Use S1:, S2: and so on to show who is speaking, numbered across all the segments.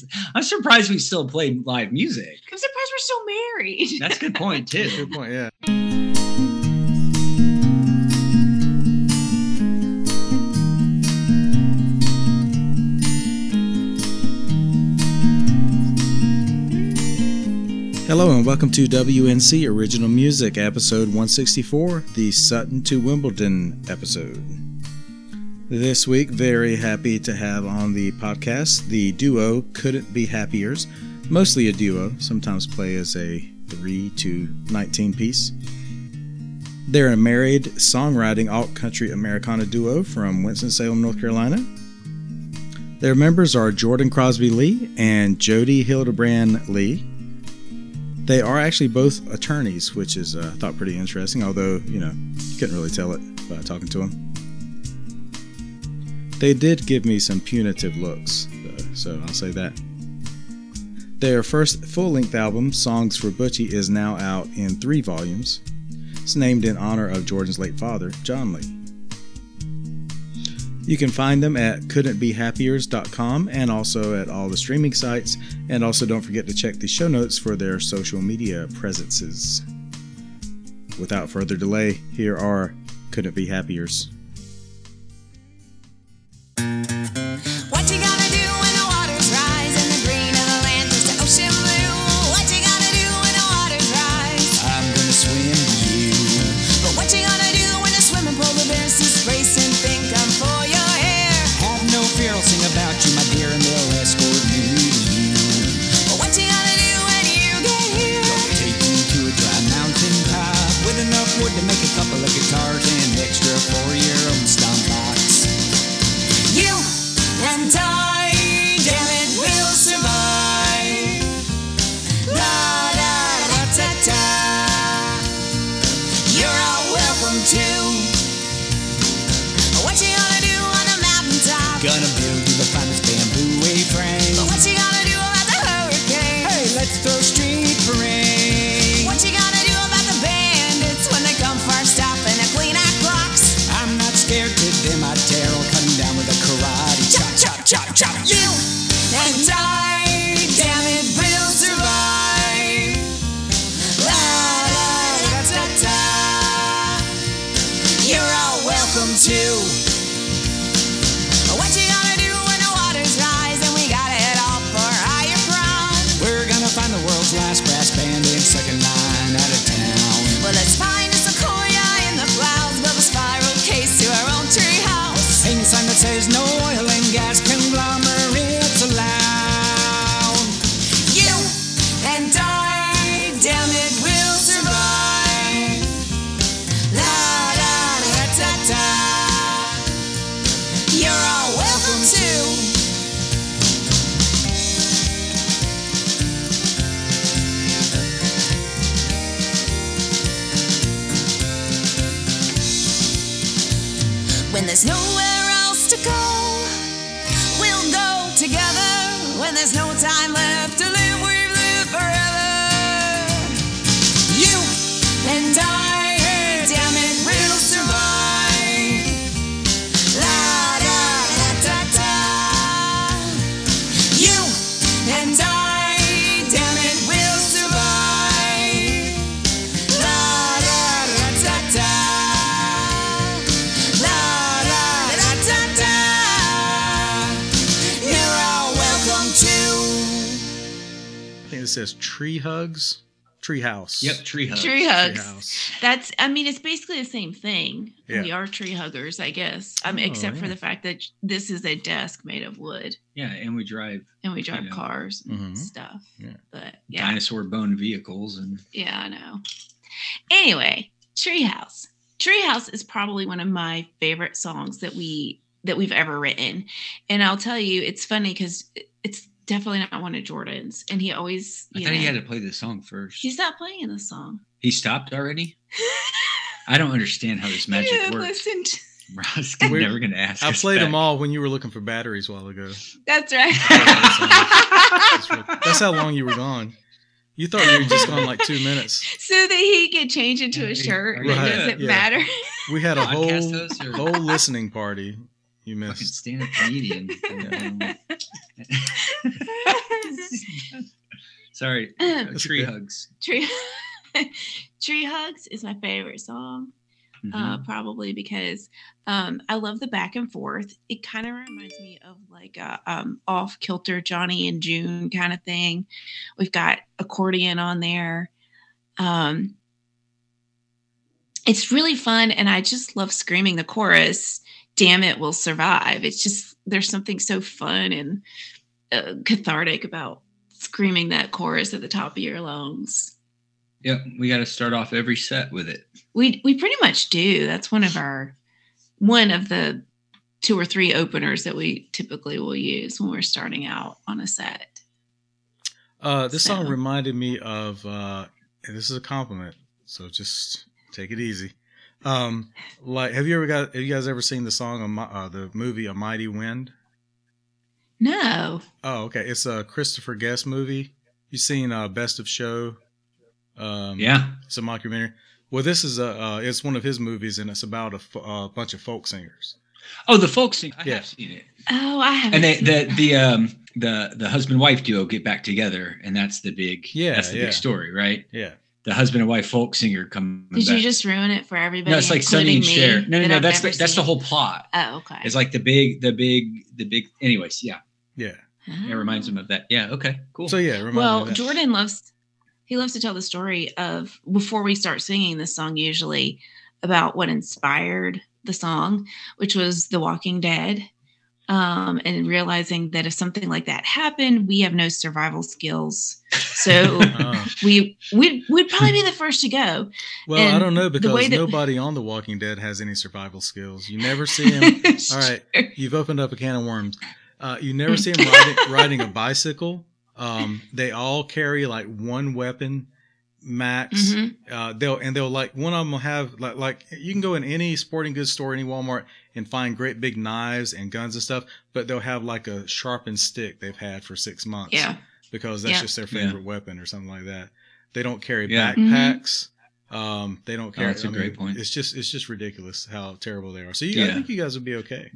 S1: I'm surprised we still play live music.
S2: I'm surprised we're still married.
S1: That's a good point too.
S3: Good point. Yeah. Hello and welcome to WNC Original Music, episode 164, the Sutton to Wimbledon episode. This week, very happy to have on the podcast the duo Couldn't Be Happiers, mostly a duo, sometimes play as a 3 to 19 piece. They're a married songwriting alt country Americana duo from Winston-Salem, North Carolina. Their members are Jordan Crosby Lee and Jodi Hildebran Lee. They are actually both attorneys, which is uh, thought pretty interesting. Although you know, couldn't really tell it by talking to them. They did give me some punitive looks, though, so I'll say that. Their first full-length album, "Songs for Butchie," is now out in three volumes. It's named in honor of Jordan's late father, John Lee. You can find them at couldn'tbehappiers.com and also at all the streaming sites. And also don't forget to check the show notes for their social media presences. Without further delay, here are Couldn't Be Happiers.
S4: To
S5: make a couple of guitars and extra for your says
S3: Tree Hugs, Tree House.
S1: Yep, tree hug.
S2: Tree
S3: Tree
S2: hugs.
S3: House.
S2: That's. I mean, it's basically the same thing.
S3: Yeah.
S2: We are tree huggers, I guess. I mean,
S3: Oh,
S2: except for the fact that this is a desk made of wood,
S1: Yeah, and we drive
S2: and we drive
S1: know.
S2: cars and
S3: Mhm.
S2: stuff.
S3: Yeah.
S2: But yeah,
S1: dinosaur bone vehicles and
S2: yeah, I know. Anyway, tree Treehouse. Treehouse is probably one of my favorite songs that we that we've ever written, and I'll tell you, it's funny because it's definitely not one of Jordan's, and he always.
S1: I thought
S2: know,
S1: he had to play the song first.
S2: He's not playing the song.
S1: He stopped already? I don't understand how this magic
S2: Yeah,
S1: works.
S2: listen to-
S1: Ross
S3: We're-
S1: never gonna ask.
S3: I
S1: us
S3: played them all when you were looking for batteries a while ago.
S2: That's right.
S3: That's, how long you were gone. You thought you were just gone like two minutes.
S2: so that he could change into a shirt
S1: Right,
S2: and it doesn't
S3: yeah.
S2: matter.
S3: We had a whole
S1: Podcast host or-
S3: whole listening party. You
S1: Fucking
S3: missed.
S1: stand up comedian. Sorry. uh,
S3: That's
S1: tree
S3: okay.
S1: hugs.
S2: Tree Tree Hugs is my favorite song. uh,
S1: Mhm.
S2: probably because um, I love the back and forth. It kind of reminds me of like a um, off kilter Johnny and June kind of thing. We've got accordion on there. Um, it's really fun, and I just love screaming the chorus. Damn it, will survive. It's just there's something so fun and uh, cathartic about screaming that chorus at the top of your lungs.
S1: yeah we got to start off every set with it.
S2: We we pretty much do. That's one of our one of the two or three openers that we typically will use when we're starting out on a set.
S3: Uh, this song reminded me of, uh, and this is a compliment, so just take it easy. Um, like, have you ever got? Have you guys ever seen the song, A Mi- uh, the movie "A Mighty Wind"?
S2: No.
S3: Oh, okay. It's a Christopher Guest movie. You seen uh, Best of Show? Um,
S1: Yeah.
S3: it's a mockumentary. Well, this is a uh, it's one of his movies, and it's about a uh, bunch of folk singers.
S1: Oh, the folk sing. I
S3: Yeah.
S1: have seen it.
S2: Oh, I haven't.
S1: And they,
S2: seen
S1: the
S2: that.
S1: the um the the husband wife duo get back together, and that's the big
S3: Yeah,
S1: that's the
S3: yeah.
S1: big story, right?
S3: Yeah,
S1: The husband and wife folk singer coming
S2: Did
S1: back.
S2: you just ruin it for everybody?
S1: no, it's like Sonny and Cher. No, no, no.
S2: I've
S1: That's the,
S2: never
S1: that's the whole plot.
S2: Oh, okay.
S1: It's like the big, the big, the big. Anyways, yeah,
S3: yeah.
S1: it reminds him of that. Yeah, okay, cool.
S3: So yeah, it reminded me
S2: well
S3: of that.
S2: jordan loves he loves to tell the story of before we start singing this song usually about what inspired the song which was the walking dead um, and realizing that if something like that happened we have no survival skills so
S3: Oh.
S2: we we'd, we'd probably be the first to go
S3: Well, I don't know because
S2: that-
S3: nobody on The Walking Dead has any survival skills. You never see him. All right, you've opened up a can of worms. Uh, you never see him riding, riding a bicycle. Um, they all carry like one weapon max.
S2: Mhm.
S3: Uh, they'll and they'll like one of them will have like like you can go in any sporting goods store, any Walmart, and find great big knives and guns and stuff. But they'll have like a sharpened stick they've had for six months.
S2: yeah
S3: because that's
S2: Yeah.
S3: just their
S1: Yeah.
S3: favorite weapon or something like that. They don't carry
S1: Yeah.
S3: backpacks. Um, they don't carry.
S1: Oh, that's a
S3: I
S1: great point.
S3: It's just it's just ridiculous how terrible they are. So you, I think you guys would be okay.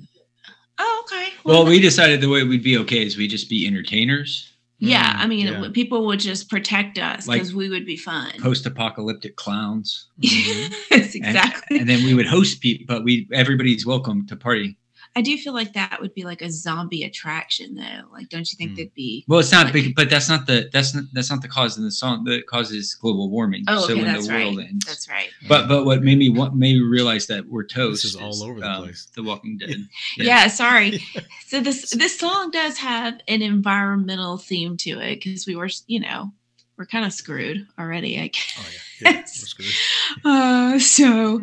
S2: oh okay
S1: well, we decided the way we'd be okay is we just be entertainers,
S2: yeah
S3: Mm,
S2: i mean
S3: yeah.
S2: people would just protect us
S1: Like-
S2: because we would be fun
S1: post-apocalyptic clowns,
S3: Mhm.
S2: yes exactly
S1: and then we would host people. But we everybody's welcome to party.
S2: I do feel like that would be like a zombie attraction, though. Like, don't you think
S3: Hmm.
S2: that'd be?
S1: Well, it's not
S2: Like-
S1: big, but that's not the that's not that's not the cause in the song. The cause is global warming.
S2: Oh,
S1: so
S2: okay,
S1: when
S2: that's
S1: the world
S2: right.
S1: ends.
S2: That's right.
S1: But but what made me what made me realize that we're toast
S3: is all over the
S1: um,
S3: place.
S1: The Walking Dead.
S2: Yeah,
S1: Yeah.
S2: sorry. So this this song does have an environmental theme to it because we were, you know, we're kind of screwed already. I guess.
S3: Oh yeah, yeah, we're screwed.
S2: Uh, so,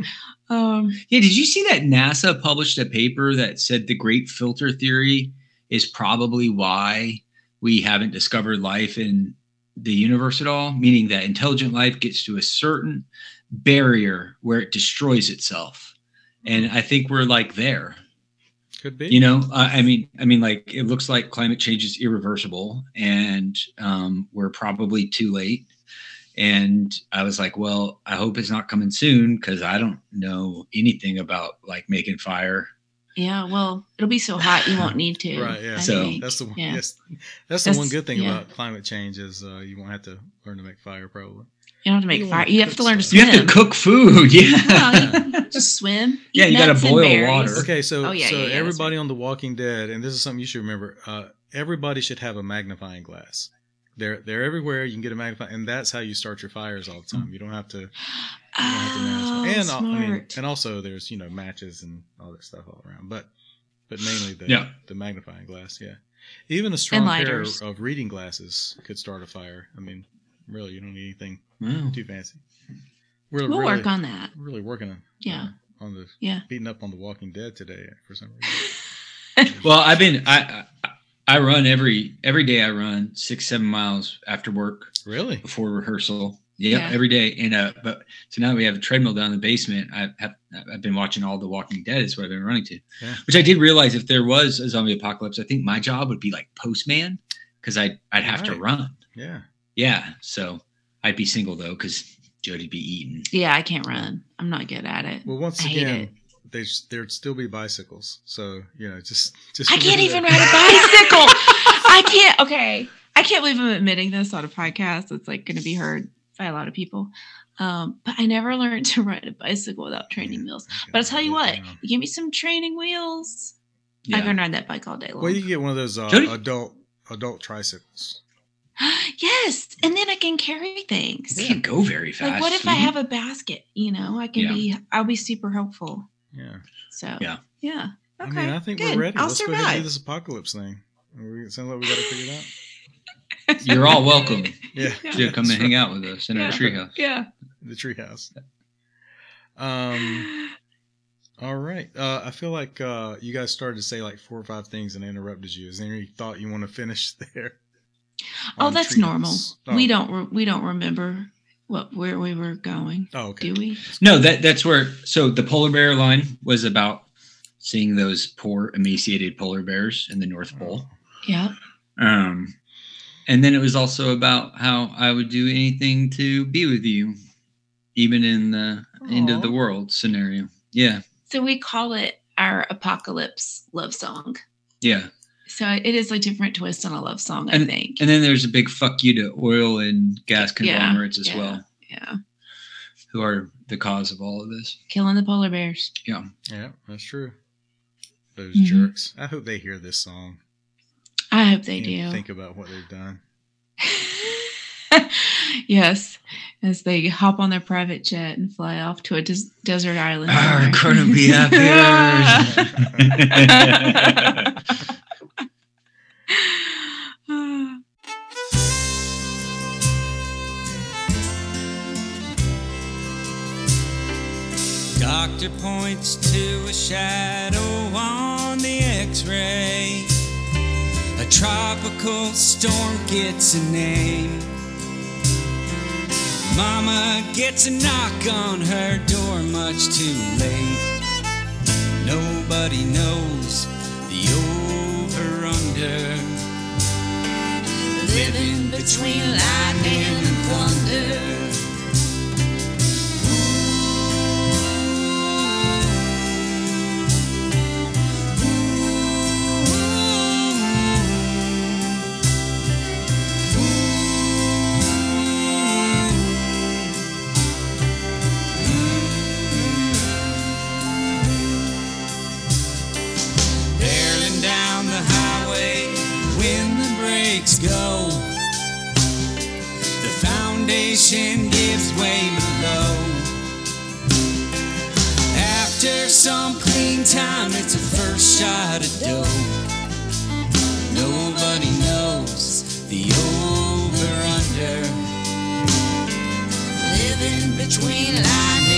S2: um,
S1: Yeah, did you see that NASA published a paper that said the great filter theory is probably why we haven't discovered life in the universe at all? Meaning that intelligent life gets to a certain barrier where it destroys itself. And I think we're like there.
S3: Could be.
S1: You know, I I mean, I mean, like it looks like climate change is irreversible, and um, we're probably too late. And I was like, well, I hope it's not coming soon because I don't know anything about like making fire.
S2: yeah. Well, it'll be so hot you won't need to.
S3: Right, yeah.
S2: I
S1: So-
S2: think.
S3: that's the one.
S2: yeah.
S3: Yes, that's the one good thing
S2: yeah.
S3: about climate change is uh, you won't have to learn to make fire. Probably.
S2: You don't have to make
S3: You
S2: fire. You have to learn to
S3: swim.
S1: You have to cook food, yeah.
S2: Yeah, Just swim.
S1: Yeah, you gotta boil water.
S3: Okay, so
S2: Oh, yeah,
S3: so
S2: yeah, yeah, that's
S3: everybody on The Walking Dead, and this is something you should remember. Uh, everybody should have a magnifying glass. They're they're everywhere. You can get a magnifying, and that's how you start your fires all the time. You don't have to. You don't have to
S2: Oh.
S3: And uh, I mean,
S2: smart.
S3: and also there's you know matches and all that stuff all around, but but mainly the
S1: Yeah.
S3: the magnifying glass. Yeah, even a strong pair of reading glasses could start a fire. I mean, really, you don't need anything
S1: Wow.
S3: too fancy. We're
S2: we'll
S3: really,
S2: work on that.
S3: really working on
S2: Yeah.
S3: uh, on the
S2: Yeah.
S3: beating up on the Walking Dead today for some reason.
S1: Well, I've been I, I I run every every day. I run six seven miles after work.
S3: Really?
S1: before rehearsal. Yep,
S2: Yeah.
S1: every day. And uh, but so now we have a treadmill down in the basement. I have I've been watching all the Walking Dead. Is what I've been running to.
S3: Yeah.
S1: Which I did realize if there was a zombie apocalypse, I think my job would be like postman because I I'd have to run.
S3: Yeah.
S1: Yeah, so I'd be single though because Jodi'd be eating.
S2: yeah, I can't run. I'm not good at it.
S3: Well, once
S2: I
S3: again,
S2: it.
S3: they there'd still be bicycles. So you know, just just.
S2: I can't even
S3: that.
S2: ride a bicycle. I can't. Okay, I can't believe I'm admitting this on a podcast. It's like going to be heard by a lot of people. Um, but I never learned to ride a bicycle without training wheels. But I'll tell you what,
S3: Yeah.
S2: you give me some training wheels, I can ride that bike all day long.
S3: Well, you can get one of those uh, adult adult tricycles.
S2: yes, and then I can carry things.
S1: You can't go very fast.
S2: Like, what if I have a basket? You know, I can
S1: Yeah.
S2: be. I'll be super helpful.
S3: Yeah.
S2: So
S1: Yeah.
S2: yeah.
S3: I
S2: Okay,
S3: mean, I think
S2: good.
S3: we're ready.
S2: I'll
S3: Let's go ahead and do
S2: survive.
S3: this apocalypse thing. We, it sounds like we got to figure it out.
S1: You're all welcome
S3: Yeah.
S1: to come and hang out with us in our
S2: Yeah.
S1: treehouse.
S2: Yeah.
S3: The treehouse. Um. All right. Uh, I feel like uh, you guys started to say like four or five things and I interrupted you. Is there any thought you want to finish there?
S2: Oh, that's
S3: treehouse?
S2: normal.
S3: Oh.
S2: We don't. Re- we don't remember what where we were going.
S3: Oh, okay.
S2: Do we?
S1: No, that that's where. So the polar bear line was about seeing those poor emaciated polar bears in the North Pole.
S2: Yeah.
S1: Um, and then it was also about how I would do anything to be with you, even in the end of the world scenario. Yeah,
S2: So we call it our apocalypse love song.
S1: yeah.
S2: So it is a different twist on a love song, I
S1: And-
S2: think.
S1: And then there's a big fuck you to oil and gas
S2: Yeah,
S1: conglomerates as
S2: yeah.
S1: well,
S2: yeah.
S1: who are the cause of all of this.
S2: Killing the polar bears.
S3: Yeah, Yeah, that's true. Those
S2: Mhm.
S3: jerks. I hope they hear this song.
S2: I hope they
S3: and
S2: do.
S3: Think about what they've done.
S2: yes, as they hop on their private jet and fly off to a des- desert island.
S1: Are
S2: somewhere.
S5: Doctor points to a shadow on the x ray. A tropical storm gets a name. Mama gets a knock on her door much too late. Nobody knows the over under. Living between lightning and thunder. Foundation gives way below. After some clean time, it's a first shot of dough. Nobody knows the over under. Living between lightning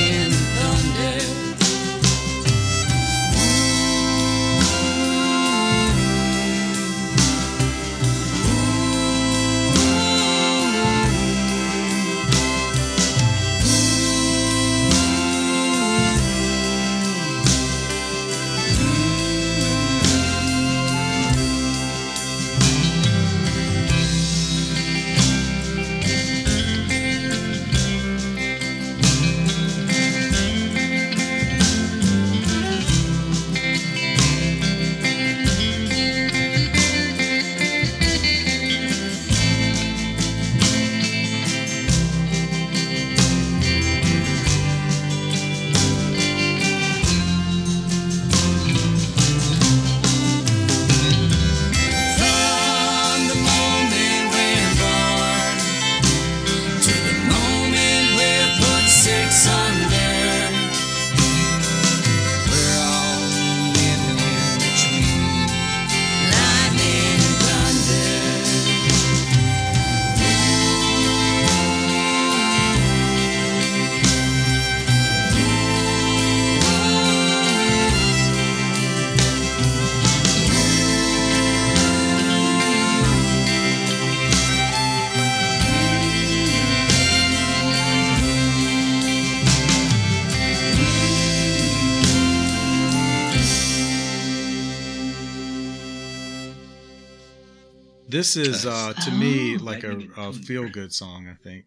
S3: This is uh, to me
S1: Oh,
S3: like
S1: I
S3: a,
S1: didn't
S3: a feel good song. I think.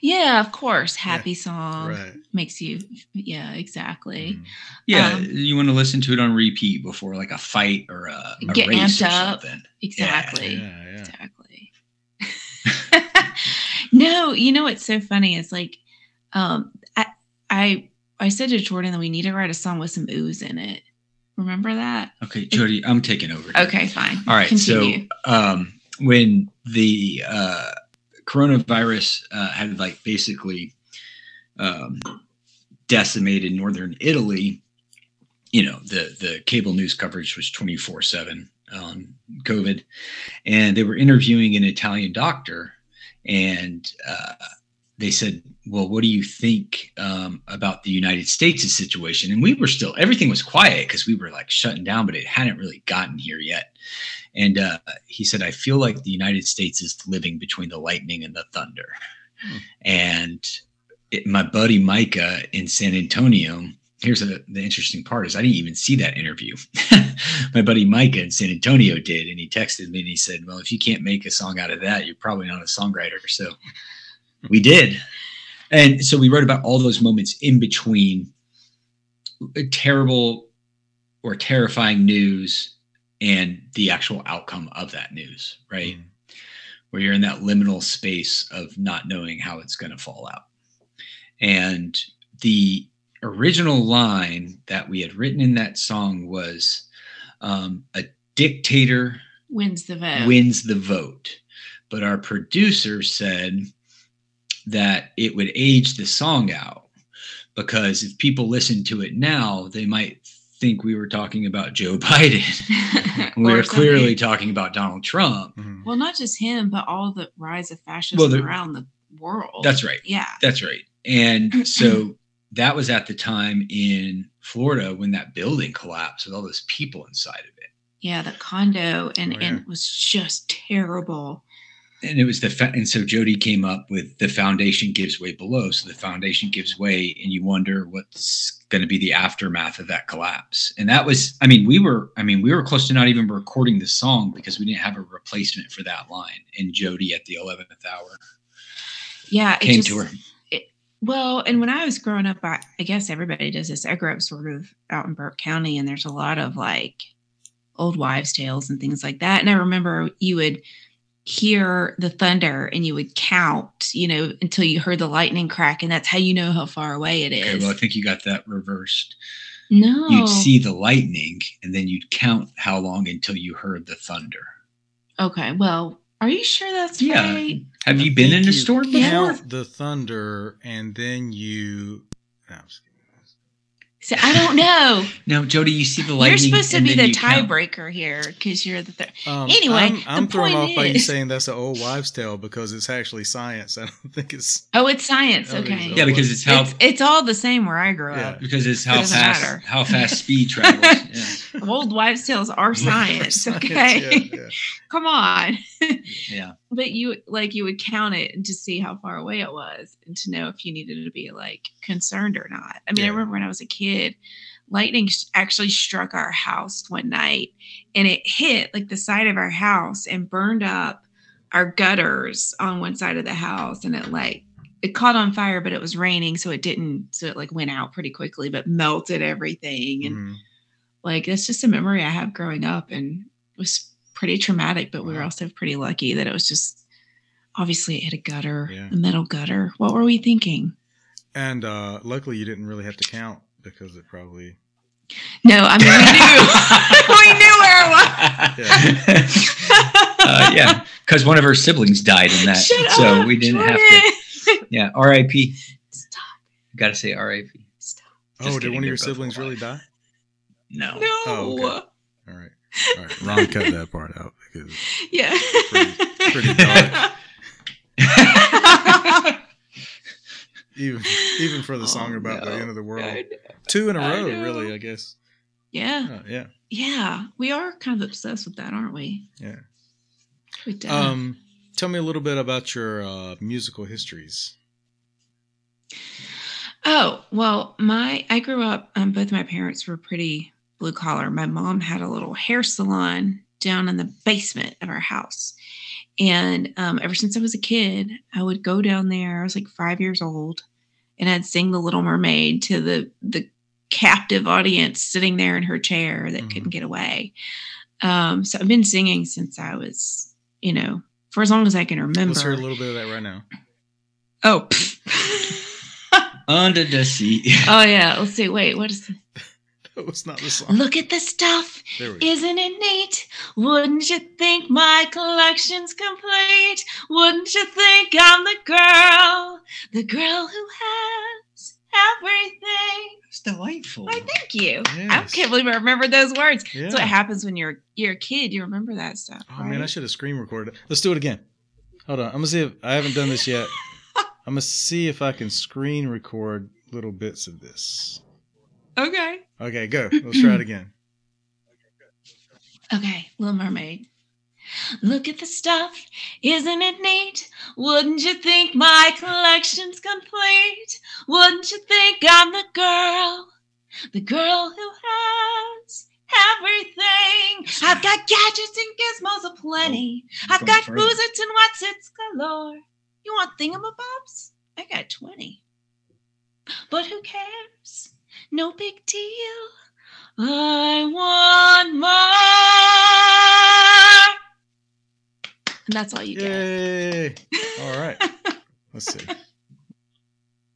S2: Yeah, of course. Happy song
S3: right.
S2: makes you. Yeah, exactly.
S3: Mhm.
S1: Yeah,
S2: Um,
S1: you want to listen to it on repeat before like a fight or a, a
S2: Get
S1: race
S2: amped
S1: or
S2: up.
S1: something.
S2: Exactly.
S3: Yeah, yeah.
S2: Exactly. no, you know what's so funny is like, um, I I I said to Jordan that we need to write a song with some ooze in it. Remember that?
S1: Okay, Jodi, I'm taking over. here.
S2: Okay, fine.
S1: All right.
S2: Continue.
S1: So um, when the uh, coronavirus uh, had like basically um, decimated northern Italy, you know, the the cable news coverage was 24 seven on COVID, and they were interviewing an Italian doctor, and uh, they said, "Well, what do you think um, about the United States' situation?" And we were still everything was quiet because we were like shutting down, but it hadn't really gotten here yet. And uh, he said, "I feel like the United States is living between the lightning and the thunder."
S3: Hmm.
S1: And it, my buddy Micah in San Antonio. Here's a, the interesting part: is I didn't even see that interview. my buddy Micah in San Antonio did, and he texted me and he said, "Well, if you can't make a song out of that, you're probably not a songwriter." So we did, and so we wrote about all those moments in between terrible or terrifying news and the actual outcome of that news, right?
S3: Mhm.
S1: Where you're in that liminal space of not knowing how it's going to fall out. And the original line that we had written in that song was um, a dictator
S2: Wins the vote.
S1: wins the vote. But our producer said that it would age the song out because if people listen to it now, they might think we were talking about Joe Biden. we were clearly talking about Donald Trump.
S3: Mhm.
S2: Well, not just him, but all the rise of fascism
S1: Well, the-
S2: around the world.
S1: That's right.
S2: Yeah.
S1: That's right. And so that was at the time in Florida when that building collapsed with all those people inside of it.
S2: Yeah, the condo and
S3: Oh, yeah.
S2: and it was just terrible.
S1: And it was the fa- and so Jodi came up with the foundation gives way below. So the foundation gives way, and you wonder what's going to be the aftermath of that collapse. And that was, I mean, we were, I mean, we were close to not even recording the song because we didn't have a replacement for that line. And Jodi at the eleventh hour
S2: Yeah, it
S1: came
S2: just,
S1: to her.
S2: Well, and when I was growing up, I, I guess everybody does this. I grew up sort of out in Burke County, and there's a lot of like old wives' tales and things like that. And I remember you would hear the thunder and you would count, you know, until you heard the lightning crack, and that's how you know how far away it is.
S1: Okay, well, I think you got that reversed.
S2: no,
S1: You'd see the lightning, and then you'd count how long until you heard the thunder.
S2: Okay, well, are you sure that's
S1: Yeah.
S2: right?
S1: Have you been in a storm
S2: Yeah.
S1: before?
S3: Count the thunder, and then you. no, I'm just kidding.
S2: So I don't know.
S1: No, Jodi, you see the lightning.
S2: You're supposed to
S1: and
S2: be the tiebreaker here because you're the third.
S3: Um,
S2: Anyway,
S3: I'm,
S2: the
S3: I'm thrown
S2: point
S3: off by you saying that's an old wives' tale because it's actually science. I don't think it's.
S2: Oh, it's science.
S3: Oh,
S2: Okay.
S3: it's
S1: Yeah, because it's how
S2: It's, it's all the same where I grew
S3: Yeah.
S2: up.
S1: because it's how
S2: doesn't
S1: fast
S2: matter.
S1: how fast speed travels. Yeah.
S2: Old wives' tales are science.
S3: Science,
S2: okay.
S3: yeah, yeah.
S2: Come on.
S1: yeah.
S2: But you like you would count it and to see how far away it was and to know if you needed to be like concerned or not. I mean, I remember when I was a kid, lightning sh- actually struck our house one night and it hit like the side of our house and burned up our gutters on one side of the house and it like it caught on fire but it was raining so it didn't so it like went out pretty quickly but melted everything and
S3: Mhm.
S2: Like that's just a memory I have growing up and it was pretty traumatic, but we were also pretty lucky that it was just obviously it hit a gutter,
S3: Yeah.
S2: a metal gutter. What were we thinking?
S3: And uh, luckily, you didn't really have to count because it probably.
S2: No, I mean we knew we knew where it was.
S1: uh, yeah, because one of her siblings died in that,
S2: Shut
S1: so
S2: up,
S1: we didn't have to. Yeah, R.I.P.
S2: Stop.
S1: Got to say R.I.P.
S2: Stop.
S3: Oh,
S1: Just
S3: did one of your siblings really die?
S1: No.
S2: No.
S3: Oh, okay. All right. All right. Ron cut that part out because.
S2: Yeah.
S3: Pretty- pretty dark. Even, even for the song
S2: Oh,
S3: about the end of the world. Two in a row, really, I guess.
S2: yeah.
S3: Oh, yeah.
S2: Yeah. We are kind of obsessed with that, aren't we?
S3: Yeah.
S2: With, uh,
S3: Um, tell me a little bit about your uh, musical histories.
S2: Oh, well, my I grew up um, both my parents were pretty blue collar. My mom had a little hair salon down in the basement of our house. And um, ever since I was a kid, I would go down there. I was like five years old, and I'd sing The Little Mermaid to the the captive audience sitting there in her chair that
S3: Mhm.
S2: couldn't get away. Um, so I've been singing since I was, you know, for as long as I can remember.
S3: Let's hear a little bit of that right now.
S2: oh,
S1: Under the sea.
S2: oh yeah. Let's see. Wait, what is?
S3: That was not the song.
S2: Look at the stuff.
S3: There we go.
S2: Isn't it neat? Wouldn't you think my collection's complete? Wouldn't you think I'm the girl, the girl who has everything?
S1: It's delightful.
S2: Why, thank you. I can't believe I remember those words.
S3: Yeah.
S2: That's what happens when you're you're a kid. You remember that stuff.
S3: Oh man, I should have screen recorded. it. Let's do it again. Hold on. I'm gonna see if I haven't done this yet. I'm gonna see if I can screen record little bits of this.
S2: Okay.
S3: Okay, go. Let's try it again.
S2: Okay, Little Mermaid. Look at the stuff, isn't it neat? Wouldn't you think my collection's complete? Wouldn't you think I'm the girl, the girl who has everything? I've got gadgets and gizmos aplenty. Oh,
S1: I've
S2: got boozits and what's its galore. You want thingamabobs? I got 20. But who cares? No big deal. I want more. And that's all you get.
S3: Yay! All right. Let's see.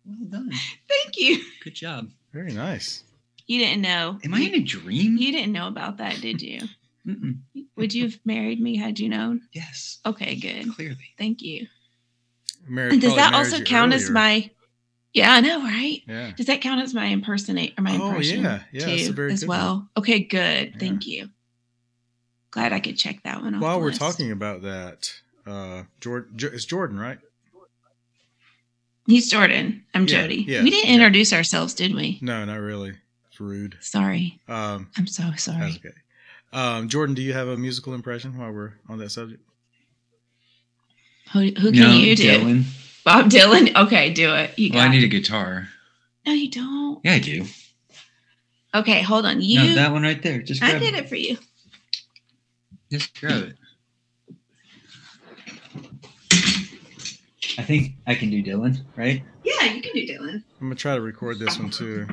S1: Well done.
S2: Thank you.
S1: Good job.
S3: Very nice.
S2: You didn't know.
S1: Am I in a dream?
S2: You didn't know about that, did you?
S1: Mm-mm.
S2: Would you have married me had you known?
S1: Yes.
S2: Okay, good.
S1: Clearly.
S2: Thank you.
S3: Mary
S2: does that also
S3: you
S2: count as my? Yeah, I know, right?
S3: Yeah.
S2: Does that count as my impersonate or my
S3: Oh,
S2: impression?
S3: yeah. Yeah, that's a
S2: too,
S3: very
S2: as
S3: good
S2: well. Okay, good. Thank you. Glad I could check that one off.
S3: While
S2: the
S3: we're
S2: list.
S3: talking about that, uh, Jordan, it's Jordan, right?
S2: he's Jordan. I'm
S3: Yeah,
S2: Jodi.
S3: yeah,
S2: we didn't
S3: yeah.
S2: introduce ourselves, did we?
S3: No, not really. It's rude.
S2: Sorry.
S3: Um,
S2: I'm so sorry.
S3: that's okay. Um, Jordan, do you have a musical impression while we're on that subject?
S2: Who, who can you do?
S1: Dylan.
S2: Bob Dylan. Okay, do it. You
S1: Well. I need a guitar.
S2: No, you don't.
S1: Yeah, I do.
S2: Okay, hold on. You.
S1: no, that one right there. Just grab
S2: I did it for you.
S1: Just grab it. I think I can do Dylan, right?
S2: Yeah, you can do Dylan.
S3: I'm gonna try to record this one too.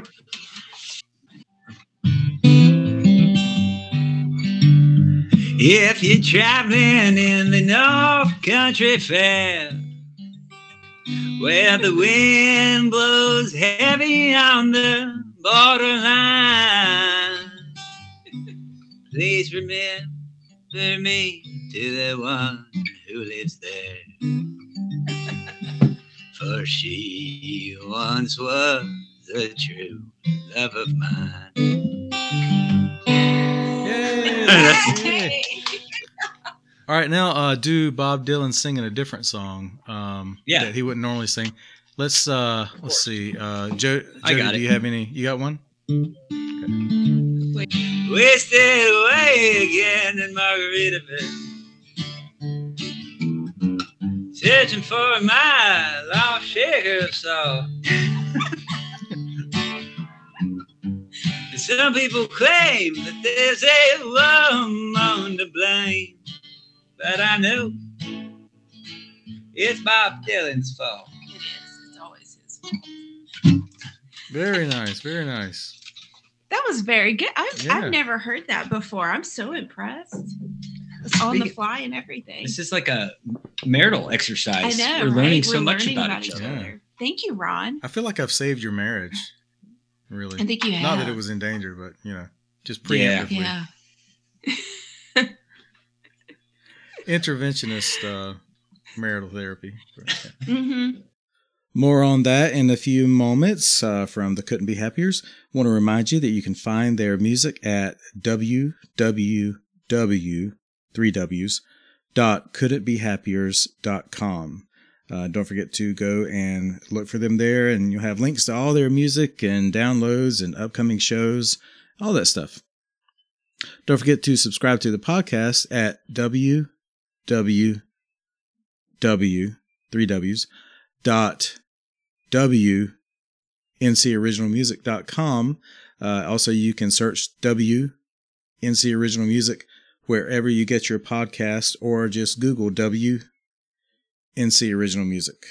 S1: If you're traveling in the North Country Fair, where the wind blows heavy on the borderline, please remember me to the one who lives there. For she once was a true love of mine.
S3: Yay! All right, now uh, do Bob Dylan singing a different song um,
S1: Yeah.
S3: that he wouldn't normally sing. Let's uh, let's see. Uh, Joe,
S1: I
S3: Jodi,
S1: got
S3: do you have any? You got one?
S1: Wasted away again in Margaritaville. Searching for my lost shaker of salt. Some people claim that there's a woman to blame, but I know it's Bob Dylan's fault.
S2: It is. It's always his fault.
S3: Very nice, very nice.
S2: That was very good. I've,
S3: Yeah.
S2: I've never heard that before. I'm so impressed. It's on the fly and everything.
S1: This is like a marital exercise.
S2: I know.
S1: We're
S2: right?
S1: learning so
S2: We're
S1: much
S2: learning
S1: about, each other.
S3: Yeah.
S2: Thank you, Ron.
S3: I feel like I've saved your marriage. Really,
S2: I think you have.
S3: not that it was in danger, but you know, just preemptively.
S1: Yeah.
S3: preemptively.
S2: Yeah.
S3: Interventionist uh, marital therapy.
S2: Mm-hmm.
S3: More on that in a few moments uh, from the Couldn't Be Happiers. Want to remind you that you can find their music at www three W's dot couldn'tbehappiers.com. Uh, don't forget to go and look for them there, and you'll have links to all their music and downloads and upcoming shows, all that stuff. Don't forget to subscribe to the podcast at www three W's dot w ncoriginalmusic.com. Uh, also, you can search W NC Original Music wherever you get your podcast or just Google WNC Original Music.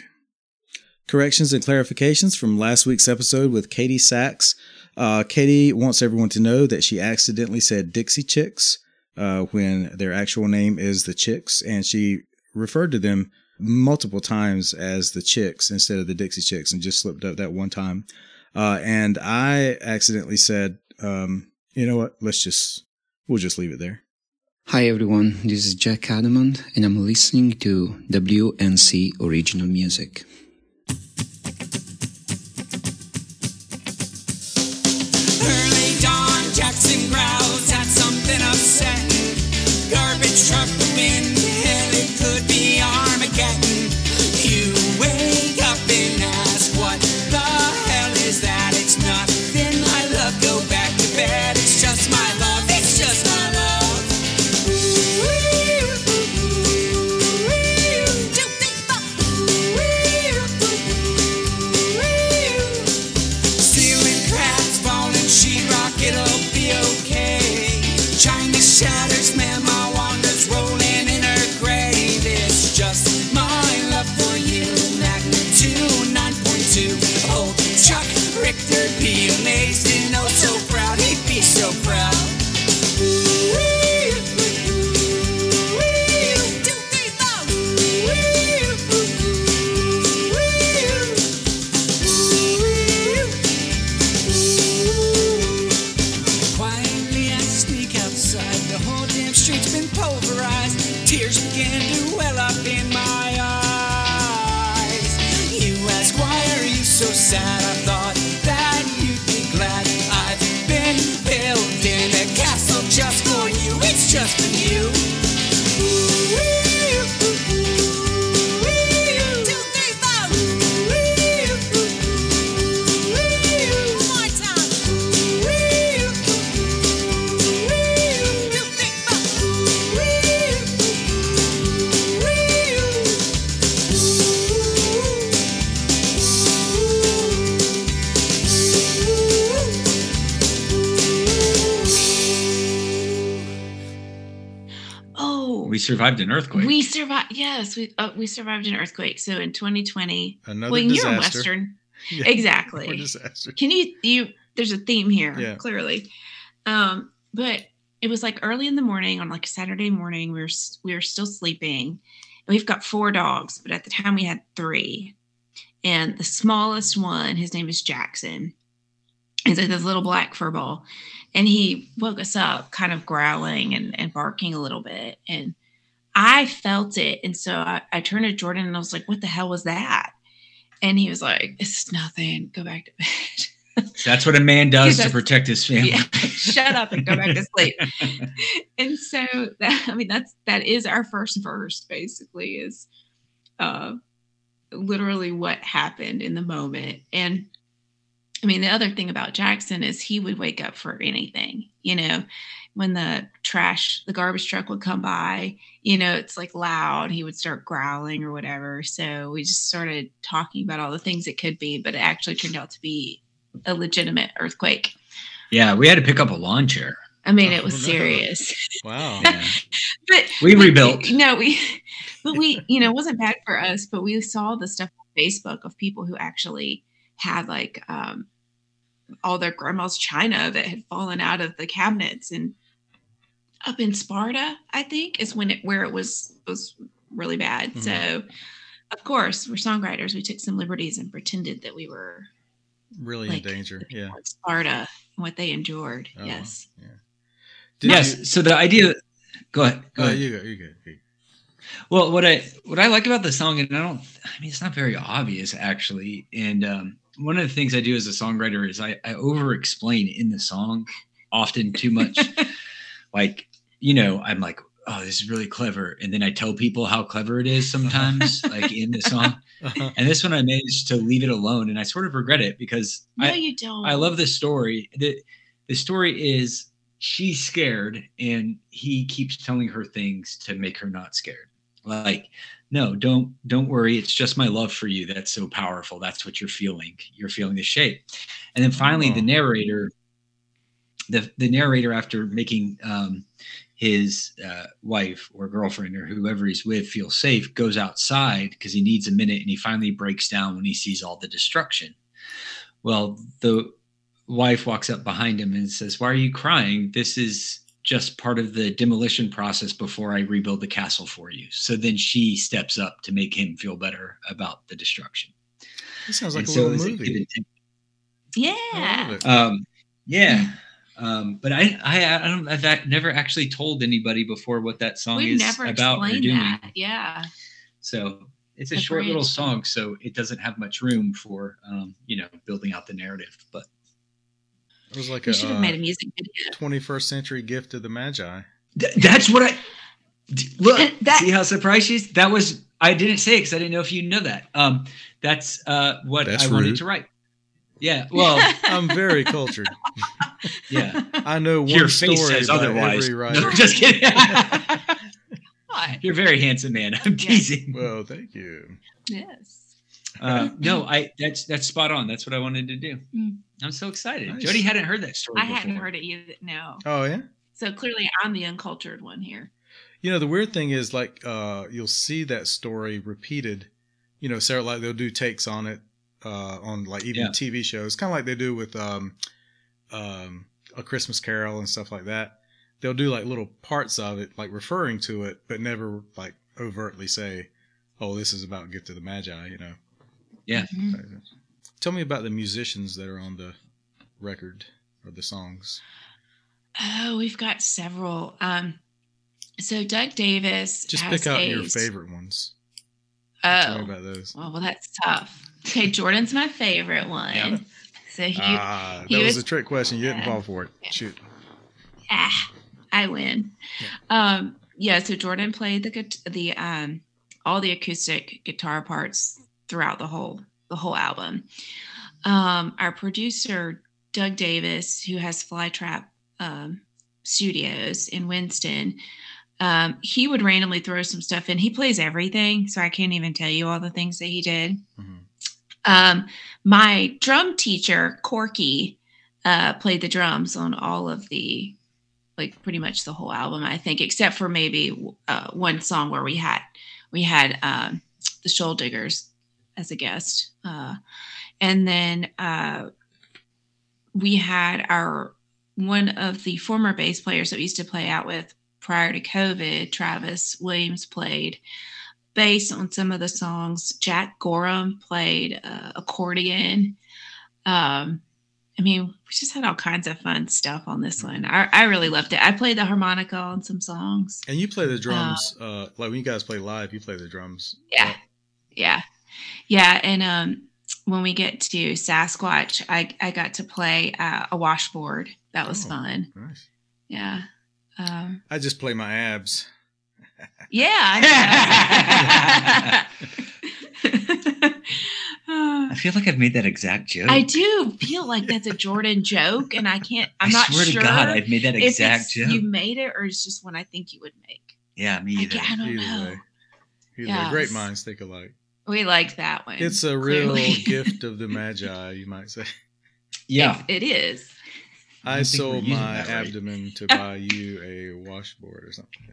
S3: Corrections and clarifications from last week's episode with Katie Sachs. Uh, Katie wants everyone to know that she accidentally said Dixie Chicks uh, when their actual name is the Chicks, and she referred to them multiple times as the Chicks instead of the Dixie Chicks, and just slipped up that one time. Uh, and I accidentally said, um, you know what? Let's just we'll just leave it there.
S5: Hi everyone, this is Jack Adamant, and I'm listening to WNC Original Music.
S1: Survived an earthquake.
S2: we survived. Yes, we uh, we survived an earthquake. So in 2020,
S3: Another
S2: well, you're. Western,
S3: Yeah,
S2: exactly.
S3: more disaster.
S2: Can you you? There's a theme here,
S3: Yeah.
S2: clearly. Um, but it was like early in the morning on like a Saturday morning. We were we were still sleeping. And we've got four dogs, but at the time we had three. And the smallest one, his name is Jackson. He's like this little black fur ball. And he woke us up kind of growling and, and barking a little bit. And I felt it. And so I, I turned to Jordan and I was like, what the hell was that? And he was like, it's nothing. Go back to bed.
S1: That's what a man does to protect his family.
S2: Yeah, shut up and go back to sleep. and so that I mean that's that is our first verse basically is uh literally what happened in the moment. And I mean the other thing about Jackson is he would wake up for anything, you know, when the trash, the garbage truck would come by, you know, it's like loud, he would start growling or whatever. So we just started talking about all the things it could be, but it actually turned out to be a legitimate earthquake.
S1: Yeah, we had to pick up a lawn chair.
S2: I mean, it
S3: Oh,
S2: was
S3: no.
S2: serious.
S3: Wow.
S1: Yeah.
S2: but
S1: We
S2: but,
S1: rebuilt.
S2: No, we, but we, you know, it wasn't bad for us. But we saw the stuff on Facebook of people who actually had like um, all their grandma's china that had fallen out of the cabinets, and up in Sparta, I think, is when it where it was was really bad.
S3: Mhm.
S2: So, of course, we're songwriters. We took some liberties and pretended that we were
S3: Really
S2: like
S3: in danger. Yeah.
S2: in Sparta and what they endured.
S3: Oh,
S2: yes.
S3: Did
S1: yes.
S3: you-
S1: so the idea. Go ahead. Go
S3: oh,
S1: ahead.
S3: you go. You go. you go.
S1: Well, what I what I like about the song, and I don't, I mean, it's not very obvious actually. And um, one of the things I do as a songwriter is I, I over explain in the song, often too much. like, you know, I'm like, oh, this is really clever, and then I tell people how clever it is sometimes, like in the song.
S3: Uh-huh.
S1: And this one, I managed to leave it alone, and I sort of regret it because
S2: No,
S1: I,
S2: you don't.
S1: I love this story. The the story is she's scared and he keeps telling her things to make her not scared. Like, no, don't don't worry. It's just my love for you that's so powerful. That's what you're feeling. You're feeling the shape. And then finally
S3: Oh.
S1: the narrator the the narrator after making um his uh, wife or girlfriend or whoever he's with feels safe, goes outside because he needs a minute, and he finally breaks down when he sees all the destruction. Well, the wife walks up behind him and says, "Why are you crying? This is." Just part of the demolition process before I rebuild the castle for you. So then she steps up to make him feel better about the destruction.
S3: It sounds like
S1: And
S3: a
S1: so
S3: little
S1: it's a
S3: movie.
S1: give.
S3: I
S2: Yeah.
S3: love it.
S1: Um, yeah. Um, but I, I, I don't, I've ac- never actually told anybody before what that song
S2: We've
S1: is
S2: never
S1: about or
S2: explained
S1: doing.
S2: that. Yeah.
S1: So it's a
S2: The
S1: short little song, so it doesn't have much room for, um, you know, building out the narrative. But
S3: It was like
S2: We
S3: a
S2: should have
S3: uh,
S2: made a music video.
S3: 21st century gift to the Magi.
S1: Th- that's what I look.
S2: That-
S1: see how surprised she's. That was I didn't say it because I didn't know if you know that. Um, that's uh what
S3: That's
S1: I wanted to write. Yeah. Well.
S3: I'm very cultured.
S1: yeah.
S3: I know one
S1: Your
S3: story
S1: face says
S3: by
S1: otherwise.
S3: every
S1: No, just kidding. You're a very handsome man. I'm
S2: Yeah.
S1: teasing.
S3: well, thank you.
S2: Yes.
S1: Uh, no, I that's that's spot on. That's what I wanted to do.
S2: Mm.
S1: I'm so excited.
S3: Nice.
S1: Jodi hadn't heard that story.
S2: I hadn't heard it either. No.
S3: Oh yeah.
S2: So clearly I'm the uncultured one here.
S3: You know, the weird thing is like uh you'll see that story repeated. You know, Sarah like they'll do takes on it uh on like even
S1: Yeah.
S3: TV shows, kind of like they do with um um a Christmas Carol and stuff like that. They'll do like little parts of it, like referring to it, but never like overtly say, "Oh, this is about Gift of the Magi." You know.
S1: Yeah.
S2: Mhm.
S3: Tell me about the musicians that are on the record or the songs.
S2: Oh, we've got several. Um, so Doug Davis.
S3: Just pick out
S2: a-
S3: your favorite ones. Tell me
S2: Oh,
S3: about those.
S2: well, well, that's tough. Okay, Jordan's my favorite one.
S1: Yeah.
S2: So he,
S3: ah, that was
S2: was-
S3: a trick question. You didn't fall for it.
S2: Yeah.
S3: Shoot.
S2: ah, I win. Um, yeah. So Jordan played the the um all the acoustic guitar parts throughout the whole the whole album. Um, our producer Doug Davis, who has Flytrap um, Studios in Winston, um, he would randomly throw some stuff in. He plays everything, so I can't even tell you all the things that he did.
S3: Mhm.
S2: Um, my drum teacher Corky uh, played the drums on all of the like pretty much the whole album i think except for maybe uh, one song where we had we had um, the shoal diggers as a guest uh, and then uh, we had our one of the former bass players that we used to play out with prior to covid travis williams played bass on some of the songs jack gorham played uh, accordion um, I mean, we just had all kinds of fun stuff on this one. I, I really loved it. I played the harmonica on some songs.
S3: And you play the drums, uh, like when you guys play live, you play the drums.
S2: Yeah. Yeah. Yeah. And um, when we get to Sasquatch, I, I got to play uh, a washboard. That was
S3: Oh.
S2: fun.
S3: Nice.
S2: Yeah. Um,
S3: I just play my abs.
S2: yeah. I.
S1: I feel like I've made that exact joke.
S2: I do feel like that's a Jordan joke, and I can't. I'm
S1: I
S2: not
S1: swear
S2: sure
S1: to God, I've made that exact joke.
S2: you made it or it's just one I think you would make.
S1: yeah, me
S2: I,
S1: either.
S2: ca- I don't
S3: Either
S2: know.
S3: way. Either
S2: Yes.
S3: way. Great minds think alike.
S2: We like that one.
S3: It's a real gift of the Magi, you might say.
S1: Yeah.
S2: It- it is.
S3: I,
S1: don't think we're
S3: sold my
S1: that right.
S3: abdomen to buy you a washboard or something.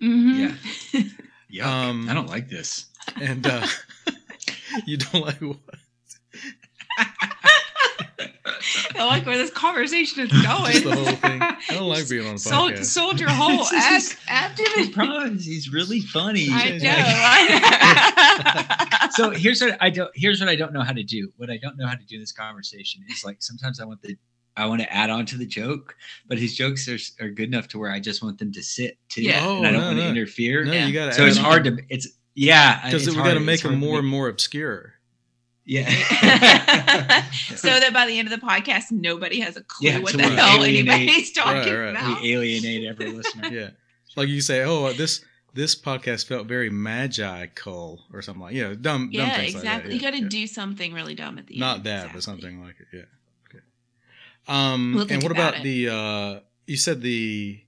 S2: Mhm.
S1: Yuck.
S3: Um,
S1: I don't like this.
S3: And uh, you don't like what?
S2: I like where this conversation is
S3: Just
S2: going.
S3: the whole thing. I don't like being on a
S2: sold,
S3: podcast.
S2: sold your whole
S1: This
S2: ab-
S1: is-
S2: abdomen.
S1: Surprise! He's really funny.
S2: I
S3: Like-
S2: know. I know.
S1: so here's what I don't here's what I don't know how to do. What I don't know how to do in this conversation is like sometimes I want the I want to add on to the joke, but his jokes are, are good enough to where I just want them to sit too,
S2: Yeah.
S1: and I
S3: Oh,
S1: don't
S3: no,
S1: want to
S3: no.
S1: interfere.
S3: No,
S2: Yeah.
S3: you got to.
S1: so it's hard to it's yeah
S3: because we
S1: hard-
S3: got to make them more and more obscure.
S1: Yeah.
S2: so that by the end of the podcast, nobody has a clue
S1: Yeah,
S2: what
S1: so
S2: the hell
S1: alienate-
S2: anybody's talking
S3: Right, right.
S2: about.
S1: we alienate every listener.
S3: Yeah, like you say, oh, this this podcast felt very magical or something like you know dumb. dumb
S2: yeah,
S3: things
S2: exactly.
S3: Like that.
S2: you got to
S3: yeah.
S2: do something really dumb at the
S3: not
S2: end.
S3: Not that, but something like it. Yeah. Okay. Um,
S2: We'll
S3: and what
S2: about
S3: about, the? uh You said the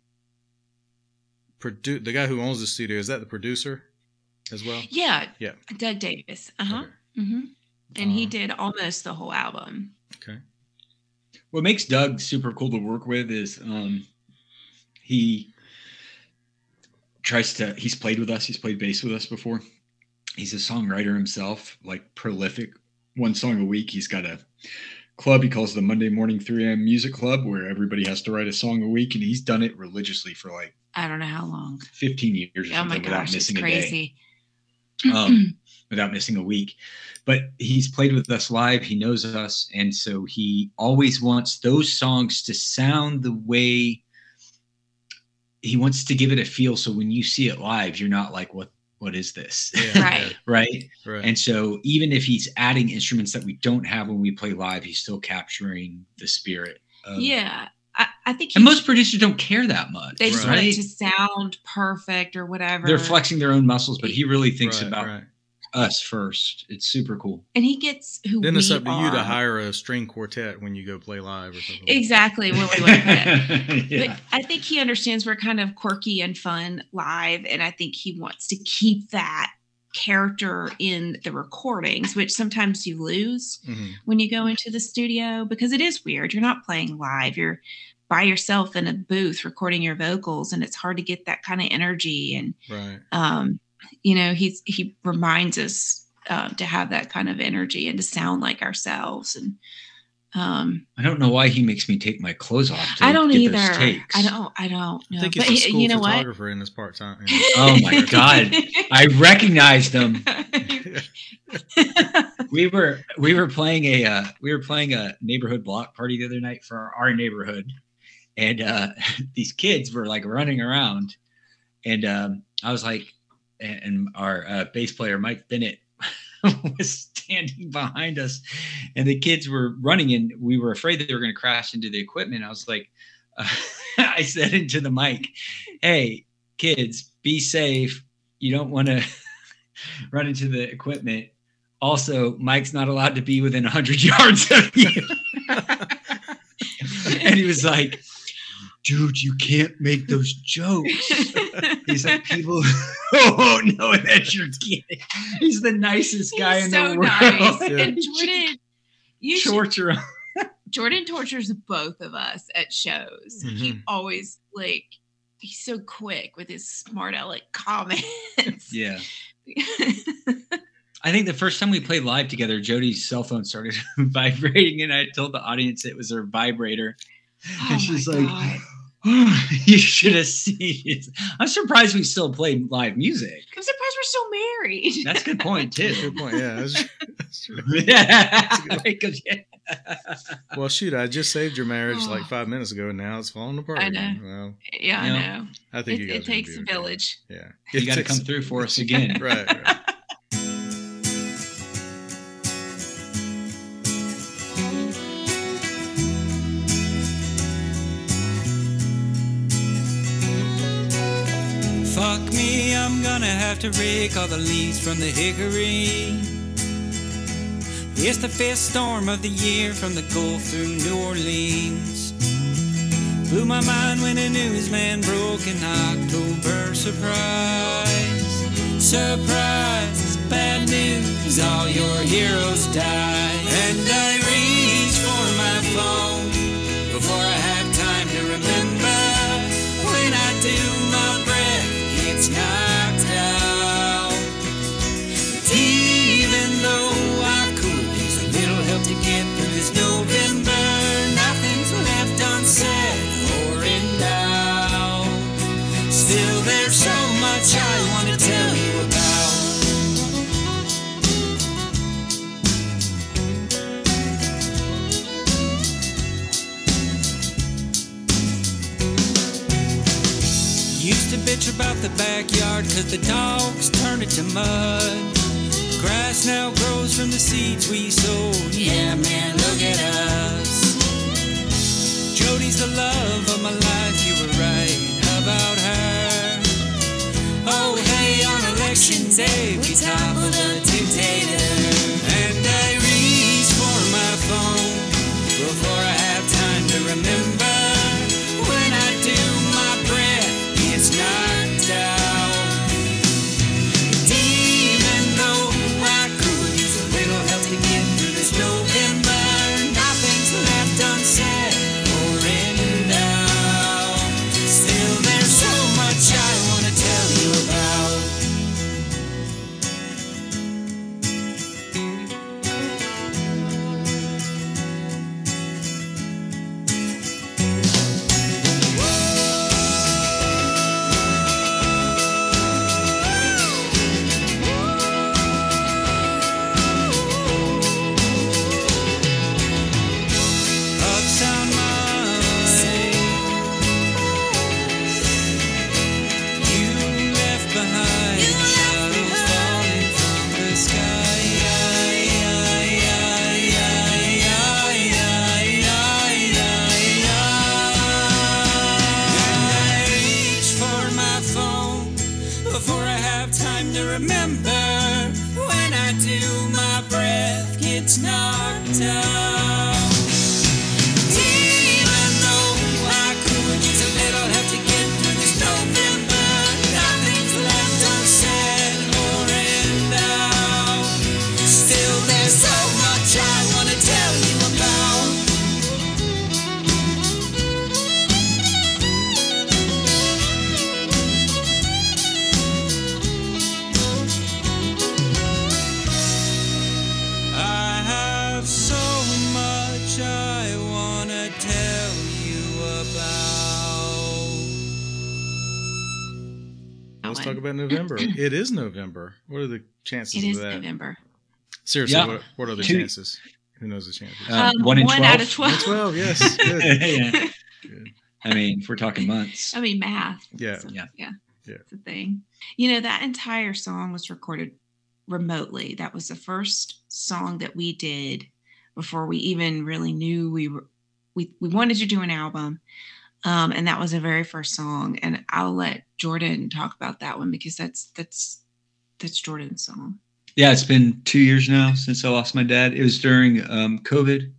S3: produ- the guy who owns the studio is that the producer as well?
S2: Yeah.
S3: Yeah.
S2: Doug Davis. Uh huh.
S3: Okay.
S2: hmm And he
S3: Um,
S2: did almost the whole album.
S3: Okay.
S1: what makes Doug super cool to work with is um, he tries to. He's played with us. He's played bass with us before. He's a songwriter himself, like prolific. One song a week. He's got a club he calls the Monday Morning 3 a.m. Music Club, where everybody has to write a song a week, and he's done it religiously for like
S2: I don't know how long.
S1: 15 years or
S2: Oh
S1: something
S2: my
S1: without
S2: gosh, it's
S1: missing a day.
S2: crazy.
S1: um, without missing a week. But he's played with us live. He knows us, and so he always wants those songs to sound the way he wants to give it a feel. So when you see it live, you're not like, "What? What is this?"
S3: Yeah,
S2: right.
S1: right?
S3: Right.
S1: And so even if he's adding instruments that we don't have when we play live, he's still capturing the spirit. Of,
S2: Yeah. I, I think
S1: And most producers don't care that much.
S2: they just
S3: Right.
S2: want it to sound perfect or whatever.
S1: They're flexing their own muscles, but he really thinks
S3: Right,
S1: about
S3: right.
S1: Us first. It's super cool.
S2: and he gets who
S3: Then
S2: we
S3: it's up to you to hire a string quartet when you go play live or something.
S2: Exactly. Willie Woodhead.
S1: yeah.
S2: But I think he understands we're kind of quirky and fun live, and I think he wants to keep that character in the recordings, which sometimes you lose
S3: Mhm.
S2: when you go into the studio because it is weird. You're not playing live. You're by yourself in a booth recording your vocals, and it's hard to get that kind of energy. And
S3: Right.
S2: um, you know, he's he reminds us uh, to have that kind of energy and to sound like ourselves. And um,
S1: I don't know why he makes me take my clothes off. To
S2: I don't
S1: get
S2: either.
S1: those takes.
S2: I don't. I don't know.
S3: I think
S2: but
S3: he's a school
S2: you know what?
S3: photographer in his part time.
S1: Oh my God. I recognized them. We were we were playing a uh, we were playing a neighborhood block party the other night for our, our neighborhood, and uh, these kids were like running around, and um, I was like, and, and our uh, bass player Mike Bennett was standing behind us, and the kids were running, and we were afraid that they were going to crash into the equipment. I was like, I said into the mic, "Hey, kids, be safe. You don't want to run into the equipment." Also, Mike's not allowed to be within 100 yards of you. and he was like, dude, you can't make those jokes. He's like, people won't know that you're kidding. He's the nicest guy
S2: He's
S1: in
S2: so
S1: the world.
S2: nice.
S3: Yeah.
S2: And Jordan, you should,
S1: Torture him.
S2: Jordan tortures both of us at shows. He
S3: Mhm.
S2: always like he's so quick with his smart aleck comments.
S1: Yeah. I think the first time we played live together, Jodi's cell phone started vibrating, and I told the audience it was her vibrator.
S2: Oh
S1: and she's like,
S2: God.
S1: you should have seen. I'm surprised we still play live music.
S2: I'm surprised we're still married.
S1: That's a good point, too.
S3: Good point. Yeah. That's, that's true.
S1: yeah. Because.
S3: Well, shoot, I just saved your marriage like
S2: Oh.
S3: five minutes ago, and now it's falling apart.
S2: I know.
S3: again. Well,
S2: yeah, I know.
S3: I think
S2: It,
S3: you guys
S2: it takes a
S3: okay.
S2: village.
S3: Yeah.
S1: You got to come through for us again.
S3: right. right.
S5: Have to rake all the leaves from the hickory. It's the fifth storm of the year from the Gulf through New Orleans. Blew my mind when a newsman broke an October surprise. Surprise, bad news, all your heroes died. And I reach for my phone before I have time to remember. When I do, my breath gets knocked bitch about the backyard cause the dogs turned it to mud. Grass now grows from the seeds we sowed. Yeah, man, look at us. Jodi's the love of my life, you were right about her. Oh, hey, on election day, we toppled a dictator. And I November.
S3: it is November. What are the chances
S2: It is
S3: of that?
S2: November.
S3: Seriously,
S1: Yeah.
S3: what, what are the
S1: Two-
S3: chances? Who knows the chances?
S1: Uh,
S2: Um,
S1: one in
S2: one out of
S1: 12?
S2: 12.
S3: Twelve, yes. Good.
S1: yeah.
S3: Good.
S1: I mean, if we're talking months.
S2: I mean, math.
S3: Yeah.
S2: So,
S1: Yeah.
S2: Yeah.
S3: Yeah.
S2: It's a thing. You know, that entire song was recorded remotely. That was the first song that we did before we even really knew we were we, we wanted to do an album. Um, and that was the very first song. And I'll let Jordan talk about that one because that's that's that's Jordan's song.
S1: Yeah, it's been two years now since I lost my dad. It was during um, COVID,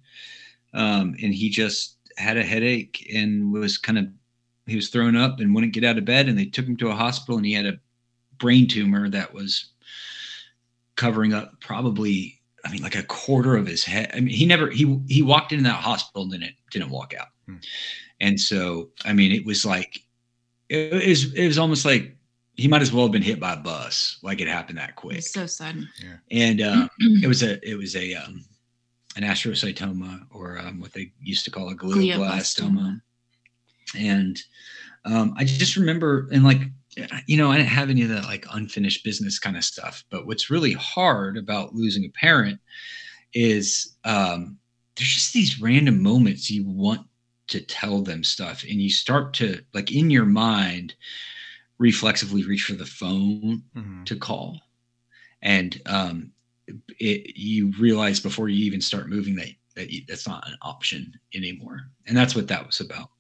S1: um, and he just had a headache and was kind of he was thrown up and wouldn't get out of bed. And they took him to a hospital, and he had a brain tumor that was covering up probably, I mean, like a quarter of his head. I mean, he never he he walked into that hospital and didn't didn't walk out.
S3: Hmm.
S1: And so, I mean, it was like it, it was it was almost like he might as well have been hit by a bus. Like it happened that quick
S2: was so sudden. Yeah.
S1: And uh, it was a it was a um, an astrocytoma or um, what they used to call a glioblastoma, and um, I just remember and like you know I didn't have any of that like unfinished business kind of stuff. But what's really hard about losing a parent is um, there's just these random moments you want to tell them stuff, and you start to like in your mind reflexively reach for the phone
S3: Mhm.
S1: to call. And um it you realize before you even start moving that that you, that's not an option anymore. And that's what that was about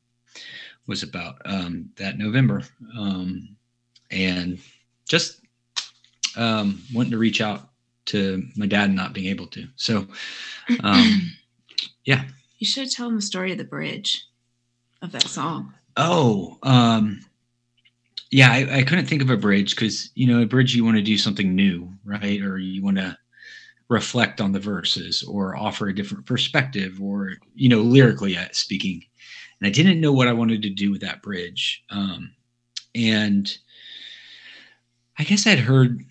S1: was about um that november. Um and just um wanting to reach out to my dad not being able to. So um yeah
S2: You should tell them the story of the bridge of that song.
S1: Oh, um, yeah, I, I couldn't think of a bridge because you know a bridge you want to do something new, right? Or you want to reflect on the verses or offer a different perspective, or you know, lyrically uh, speaking. And I didn't know what I wanted to do with that bridge. Um, and I guess I'd heard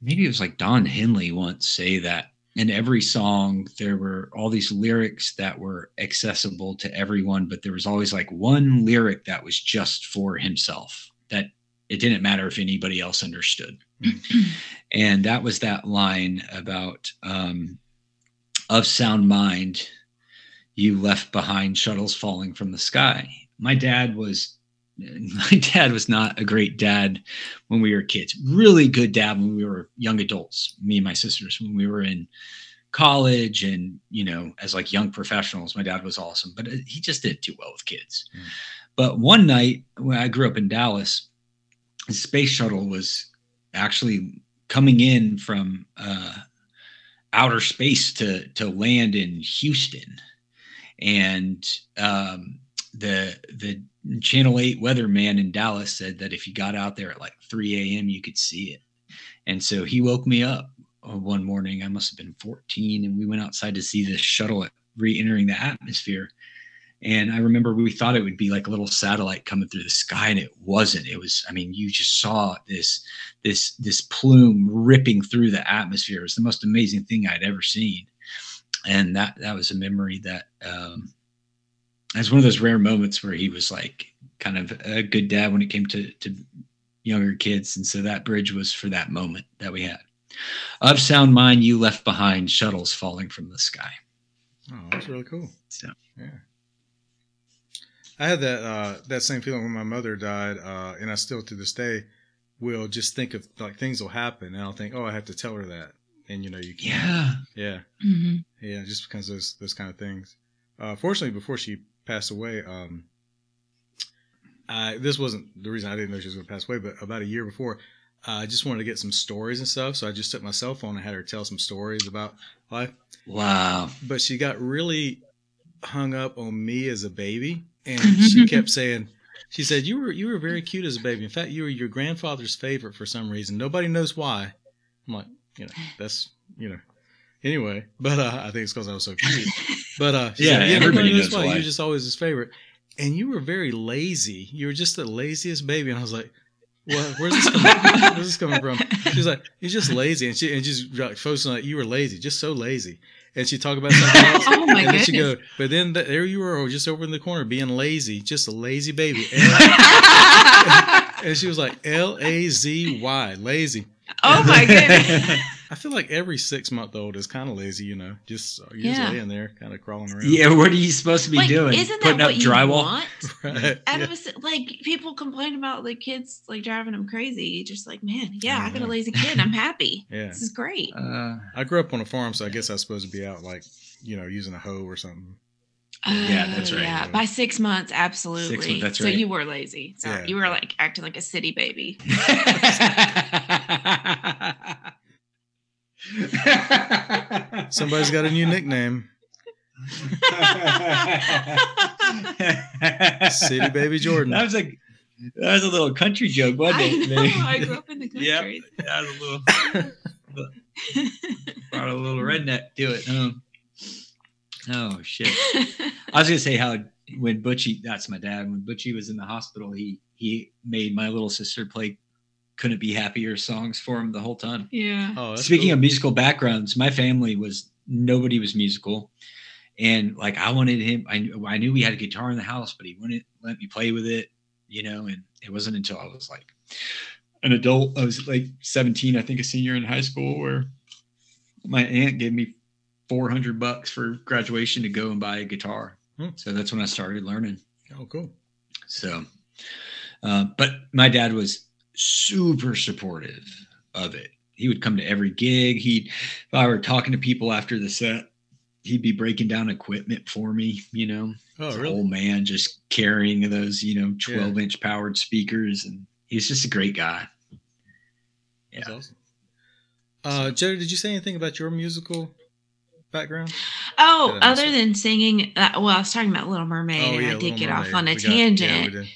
S1: maybe it was like Don Henley once say that in every song there were all these lyrics that were accessible to everyone but there was always like one lyric that was just for himself that it didn't matter if anybody else understood. And that was that line about um, of sound mind you left behind shuttles falling from the sky. My dad was my dad was not a great dad when we were kids. Really good dad when we were young adults me and my sisters when we were in college and you know as like young professionals my dad was awesome but uh, he just didn't do well with kids.
S3: Mm.
S1: but one night when i grew up in dallas the space shuttle was actually coming in from uh, outer space to to land in houston. And um, the the channel 8 weatherman in dallas said that if you got out there at like 3 a.m you could see it. And so he woke me up uh, one morning. I must have been 14 and we went outside to see this shuttle re-entering the atmosphere. And i remember we thought it would be like a little satellite coming through the sky and it wasn't. It was i mean you just saw this this this plume ripping through the atmosphere. It was the most amazing thing i'd ever seen. And that that was a memory that um it's one of those rare moments where he was like kind of a good dad when it came to to younger kids and so that bridge was for that moment that we had of sound mind you left behind shuttles falling from the sky
S3: Oh, that's really cool.
S1: so
S3: Yeah. I had that uh, that same feeling when my mother died, uh, and I still to this day will just think of like things will happen, and I'll think, oh, I have to tell her that, and you know, you can't.
S1: yeah
S3: Yeah,
S2: Mhm.
S3: yeah, just because those those kind of things. Uh, fortunately, before she passed away, um, I this wasn't the reason I didn't know she was going to pass away, but about a year before, uh, I just wanted to get some stories and stuff, so I just took my cell phone and had her tell some stories about life.
S1: Wow.
S3: But she got really hung up on me as a baby and she kept saying she said you were you were very cute as a baby. In fact you were your grandfather's favorite for some reason. Nobody knows why. I'm like you know that's you know. Anyway but uh, i think it's because i was so cute but uh she
S1: Yeah, everybody knows why.
S3: you were just always his favorite and you were very lazy you were just the laziest baby and i was like What, where's this coming? where's this coming from? She's like, he's just lazy, and she and just like focusing on like, you were lazy, just so lazy. And she talk about something else,
S2: Oh my
S3: and then she go, but then the, there you were, just over in the corner, being lazy, just a lazy baby. and she was like, L A Z Y, lazy.
S2: oh my goodness.
S3: I feel like every six month old is kind of lazy, you know, just you're
S2: Yeah.
S3: just laying there, kind of crawling around.
S1: Yeah, what are you supposed to be
S2: Like,
S1: doing?
S2: isn't that
S1: Putting
S2: what
S1: up
S2: you
S1: drywall?
S2: want?
S3: right.
S2: Out
S3: Yeah.
S2: of a, s- like people complain about the kids like driving them crazy. Just like, man, yeah, I got a lazy kid. I'm happy.
S3: Yeah.
S2: This is great.
S1: Uh,
S3: I grew up on a farm, so I guess I was supposed to be out like, you know, using a hoe or something.
S1: Yeah, that's right.
S2: Yeah, by six months, absolutely.
S1: Six months, that's
S2: So you were lazy. So
S3: Yeah.
S2: you were like acting like a city baby.
S3: Somebody's got a new nickname, City Baby Jordan.
S1: That was a that was a little country joke, wasn't it?
S2: I
S1: it?
S2: know. I grew up in the
S1: Yep.
S2: country.
S1: That was a little brought a little redneck to it. Huh? Oh shit! I was gonna say how when Butchie, that's my dad. When Butchie was in the hospital, he he made my little sister play "Couldn't Be Happier" songs for him the whole time.
S2: yeah.
S3: Oh,
S1: Speaking
S3: cool.
S1: of musical backgrounds, my family was nobody was musical, and like I wanted him. I knew I knew we had a guitar in the house, but he wouldn't let me play with it. You know, and it wasn't until I was like an adult. I was like 17, I think, a senior in high school, where my aunt gave me 400 bucks for graduation to go and buy a guitar.
S3: Hmm.
S1: So that's when I started learning.
S3: oh, cool.
S1: So, uh, but my dad was super supportive of it. He would come to every gig. He, if I were talking to people after the set, he'd be breaking down equipment for me. You know,
S3: Oh, really?
S1: old man just carrying those, you know, 12 inch powered speakers, and he's just a great guy.
S3: That's
S1: Yeah.
S3: awesome. Uh, Joe, did you say anything about your musical background?
S2: Oh, other than singing, uh, well, I was talking about Little Mermaid, and I did
S3: Oh, Little
S2: get off on a
S3: We got- yeah, we
S2: tangent.
S3: did.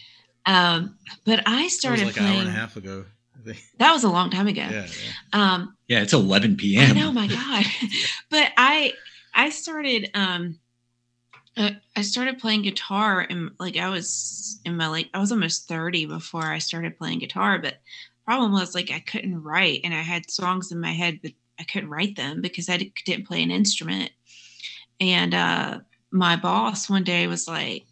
S2: Um, but I
S3: That was
S2: started
S3: like an hour
S2: playing.
S3: and a half ago.
S2: That was a long time ago.
S3: Yeah, yeah.
S2: Um,
S1: Yeah, it's 11
S2: I
S1: p.m.
S2: know, my God. but I I started um uh, I started playing guitar and like I was in my like I was almost 30 before I started playing guitar, but problem was like I couldn't write and I had songs in my head but I couldn't write them because I didn't play an instrument. And uh my boss one day was like,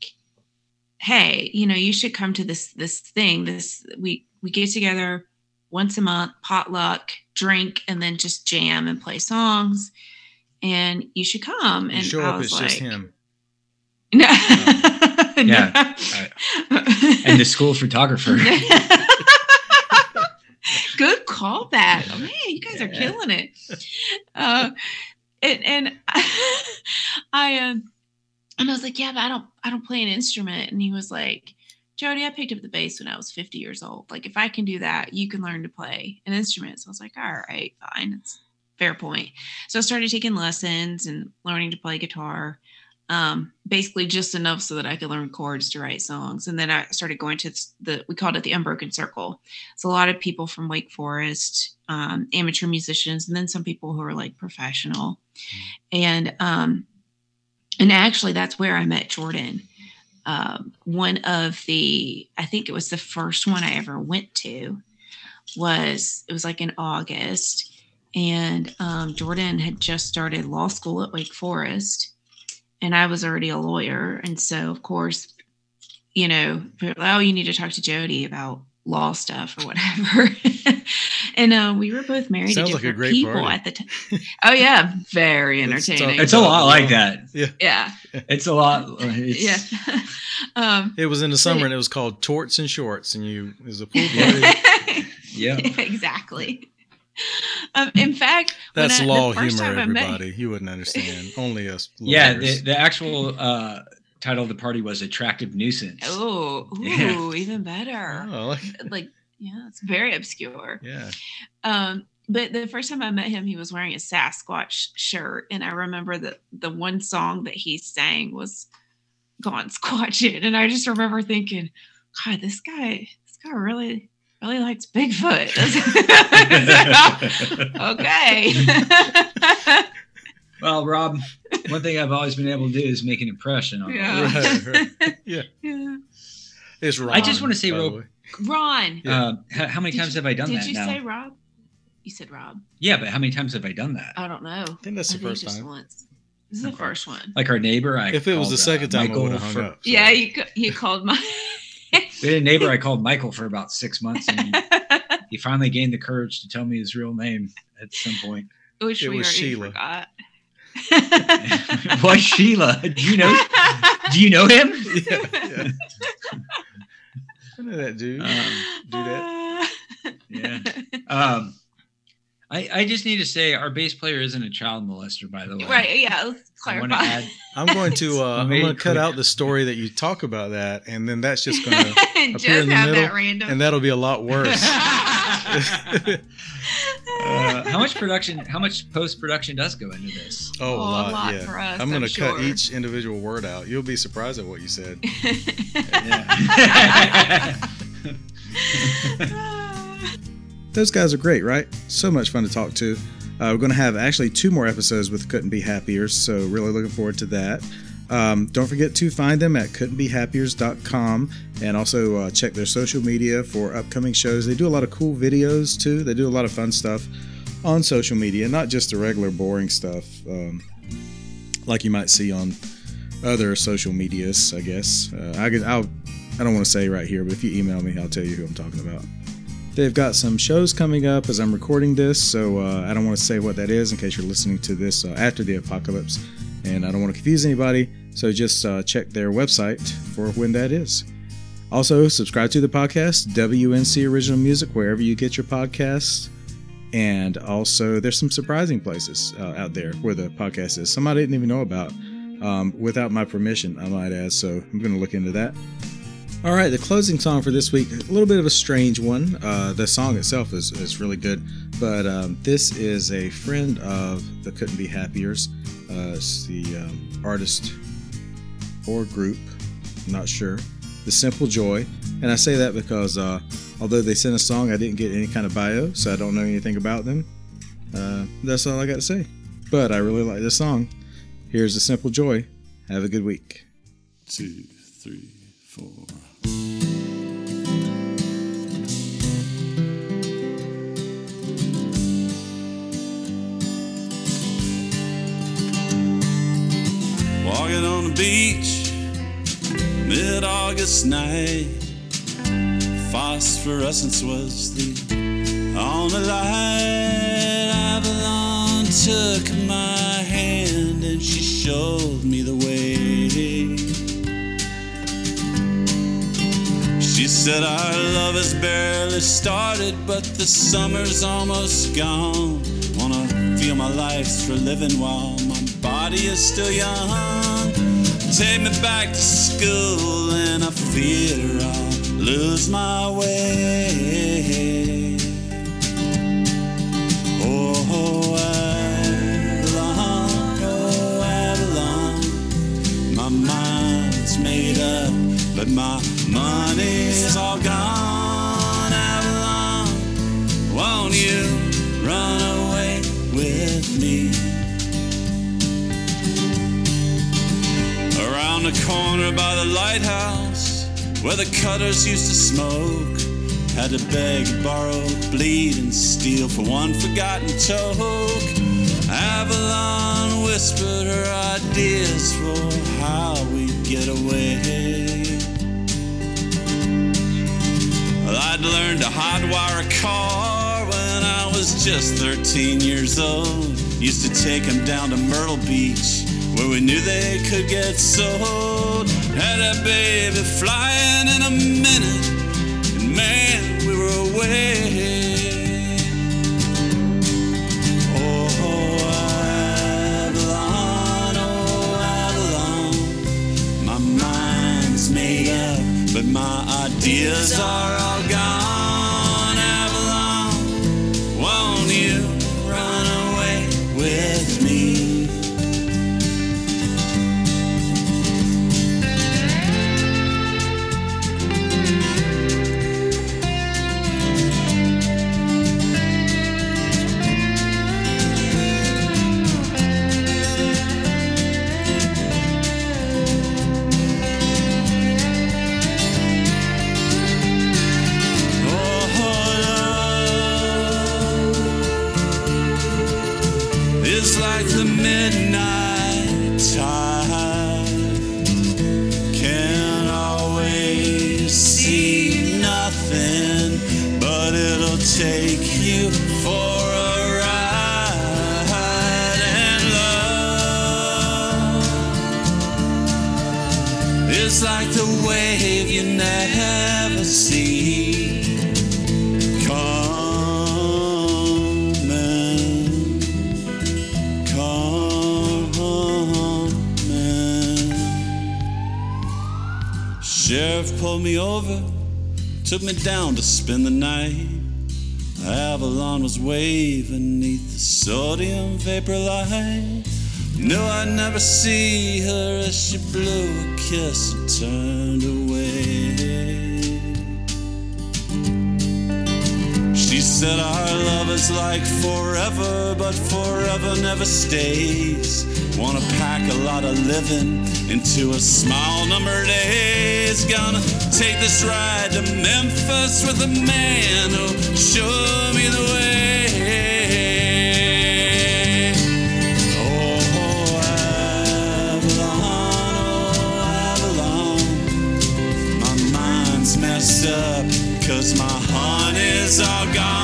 S2: "Hey, you know, you should come to this this thing. This we we get together once a month, potluck, drink, and then just jam and play songs. And you should come."
S3: You
S2: And
S3: show
S2: I
S3: up,
S2: was
S3: it's
S2: like,
S3: just him.
S2: No.
S1: Yeah. and the school photographer.
S2: Good callback. Oh, man, you guys are killing it. Uh, and and I um and I was like, yeah, but I don't I don't play an instrument. And he was like, Jodi, I picked up the bass when I was 50 years old. Like if I can do that, you can learn to play an instrument. So I was like, all right, fine. It's fair point. So I started taking lessons and learning to play guitar. Um, basically just enough so that I could learn chords to write songs. And then I started going to the we called it the Unbroken Circle. It's a lot of people from Wake Forest, um, amateur musicians, and then some people who are like professional. And um, and actually, that's where I met Jordan. Um, one of the, I think it was the first one I ever went to, was it was like in August, and um, Jordan had just started law school at Wake Forest, and I was already a lawyer, and so of course, you know, oh, you need to talk to Jodi about law stuff or whatever. and uh, we were both married
S3: Sounds
S2: to
S3: like a
S2: different
S3: great
S2: people
S3: party.
S2: at the time. Oh yeah, very
S3: Let's talk
S2: entertaining.
S1: It's a lot like that.
S2: yeah,
S1: It's a lot. It's,
S2: yeah. um,
S3: It was in the summer and it was called Torts and Shorts, and you it was a pool party.
S1: Yeah.
S2: exactly. Um, in fact, when
S3: That's
S2: I- the
S3: law
S2: first
S3: humor,
S2: time I met-
S3: everybody. You wouldn't understand. Only us.
S1: Yeah. The, the actual uh, title of the party was Attractive Nuisance.
S2: Oh, ooh,
S1: Yeah.
S2: even better.
S3: Oh, like,
S2: Like, yeah, it's very obscure.
S3: yeah.
S2: Um, but the first time I met him, he was wearing a Sasquatch shirt, and I remember that the one song that he sang was "Gone Squatching," and I just remember thinking, "God, this guy, this guy really, really likes Bigfoot." okay.
S1: Well, Rob, one thing I've always been able to do is make an impression on
S2: Yeah.
S1: you.
S3: Right, right. Yeah.
S2: yeah.
S3: It's Ron.
S1: I just wanna say
S3: by the
S1: real-
S3: way.
S2: Ron.
S3: Yeah.
S1: Uh, h- how many
S2: Did
S1: times
S2: you-
S1: have I done
S2: Did
S1: that Did
S2: you
S1: now?
S2: say Rob? You said Rob.
S1: yeah, but how many times have I done that?
S2: I don't know.
S3: I think that's the first
S2: just
S3: time.
S2: once. This is the first one.
S1: Like our neighbor, I
S3: If it was the second
S1: uh,
S3: time, I
S1: Michael
S3: would have hung
S1: for-
S3: up. so.
S2: Yeah, you you called my.
S1: We had a neighbor I called Michael for about six months, and he, he finally gained the courage to tell me his real name at some point.
S2: Which
S3: It
S2: we
S3: was
S2: already
S3: Sheila.
S2: forgot.
S1: Why Sheila? Do you know? Do you know him?
S3: yeah, yeah. I know that dude.
S1: Um,
S3: do that.
S1: Yeah. Um, I I just need to say our bass player isn't a child molester, by the way.
S2: right. Yeah. Let's
S1: I want to
S2: clarify.
S1: add.
S3: I'm going to uh, I'm going to cut
S1: clear.
S3: out the story that you talk about that, and then that's just going to,
S2: Just
S3: appear in the
S2: have
S3: middle,
S2: that random.
S3: and that'll be a lot worse.
S1: Uh, how much production? How much post production does go into this?
S3: oh,
S2: Oh,
S3: a
S2: a
S3: lot,
S2: lot
S3: yeah.
S2: for us,
S3: I'm going
S2: I'm
S3: to cut each individual word out. You'll be surprised at what you said. Those guys are great, right? So much fun to talk to. Uh, we're going to have actually two more episodes with Couldn't Be Happier, so really looking forward to that. Um, don't forget to find them at couldn'tbehappiers.com and also uh, check their social media for upcoming shows. They do a lot of cool videos too. They do a lot of fun stuff on social media, not just the regular boring stuff um, like you might see on other social medias. I guess uh, I could. I'll. I don't want to say right here, but if you email me, I'll tell you who I'm talking about. They've got some shows coming up as I'm recording this, so uh, I don't want to say what that is in case you're listening to this uh, after the apocalypse, and I don't want to confuse anybody. So just uh, check their website for when that is. Also, subscribe to the podcast, WNC Original Music, wherever you get your podcasts. And also, there's some surprising places uh, out there where the podcast is. Some I didn't even know about um, without my permission, I might add. So I'm going to look into that. All right, the closing song for this week, a little bit of a strange one. Uh, the song itself is, is really good, but um, this is a friend of the Couldn't Be Happiers. Uh, it's the um, artist or group, I'm not sure. The Simple Joy. And I say that because uh, although they sent a song, I didn't get any kind of bio, so I don't know anything about them. Uh, that's all I got to say. But I really like this song. Here's The Simple Joy. Have a good week.
S5: two, three, four. Beach, mid August night. Phosphorescence was the only light. Avalon took my hand and she showed me the way. She said, Our love has barely started, but the summer's almost gone. Wanna feel my life's for living while my body is still young. Take me back to school, and I fear I'll lose my way. Oh, Avalon, oh, Avalon. My mind's made up, but my money's all gone. The corner by the lighthouse, where the cutters used to smoke. Had to beg, borrow, bleed, and steal for one forgotten toke. Avalon whispered her ideas for how we'd get away. Well, I'd learned to hotwire a car when I was just 13 years old. Used to take 'em down to Myrtle Beach, where we knew they could get sold. Had a baby flying in a minute, and man, we were away. Oh, Avalon, oh, Avalon. My mind's made up, but my ideas are all gone. Avalon
S6: was waving neath the sodium vapor light. No, I'd never see her as she blew a kiss and turned away. She said our love is like forever, but forever never stays. Wanna pack a lot of living into a small number of days. Gonna take this ride to Memphis with a man who'll show me the way. Cause my heart is all
S5: gone.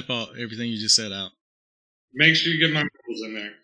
S5: Type all everything you just said out.
S7: Make sure you get my rules in there.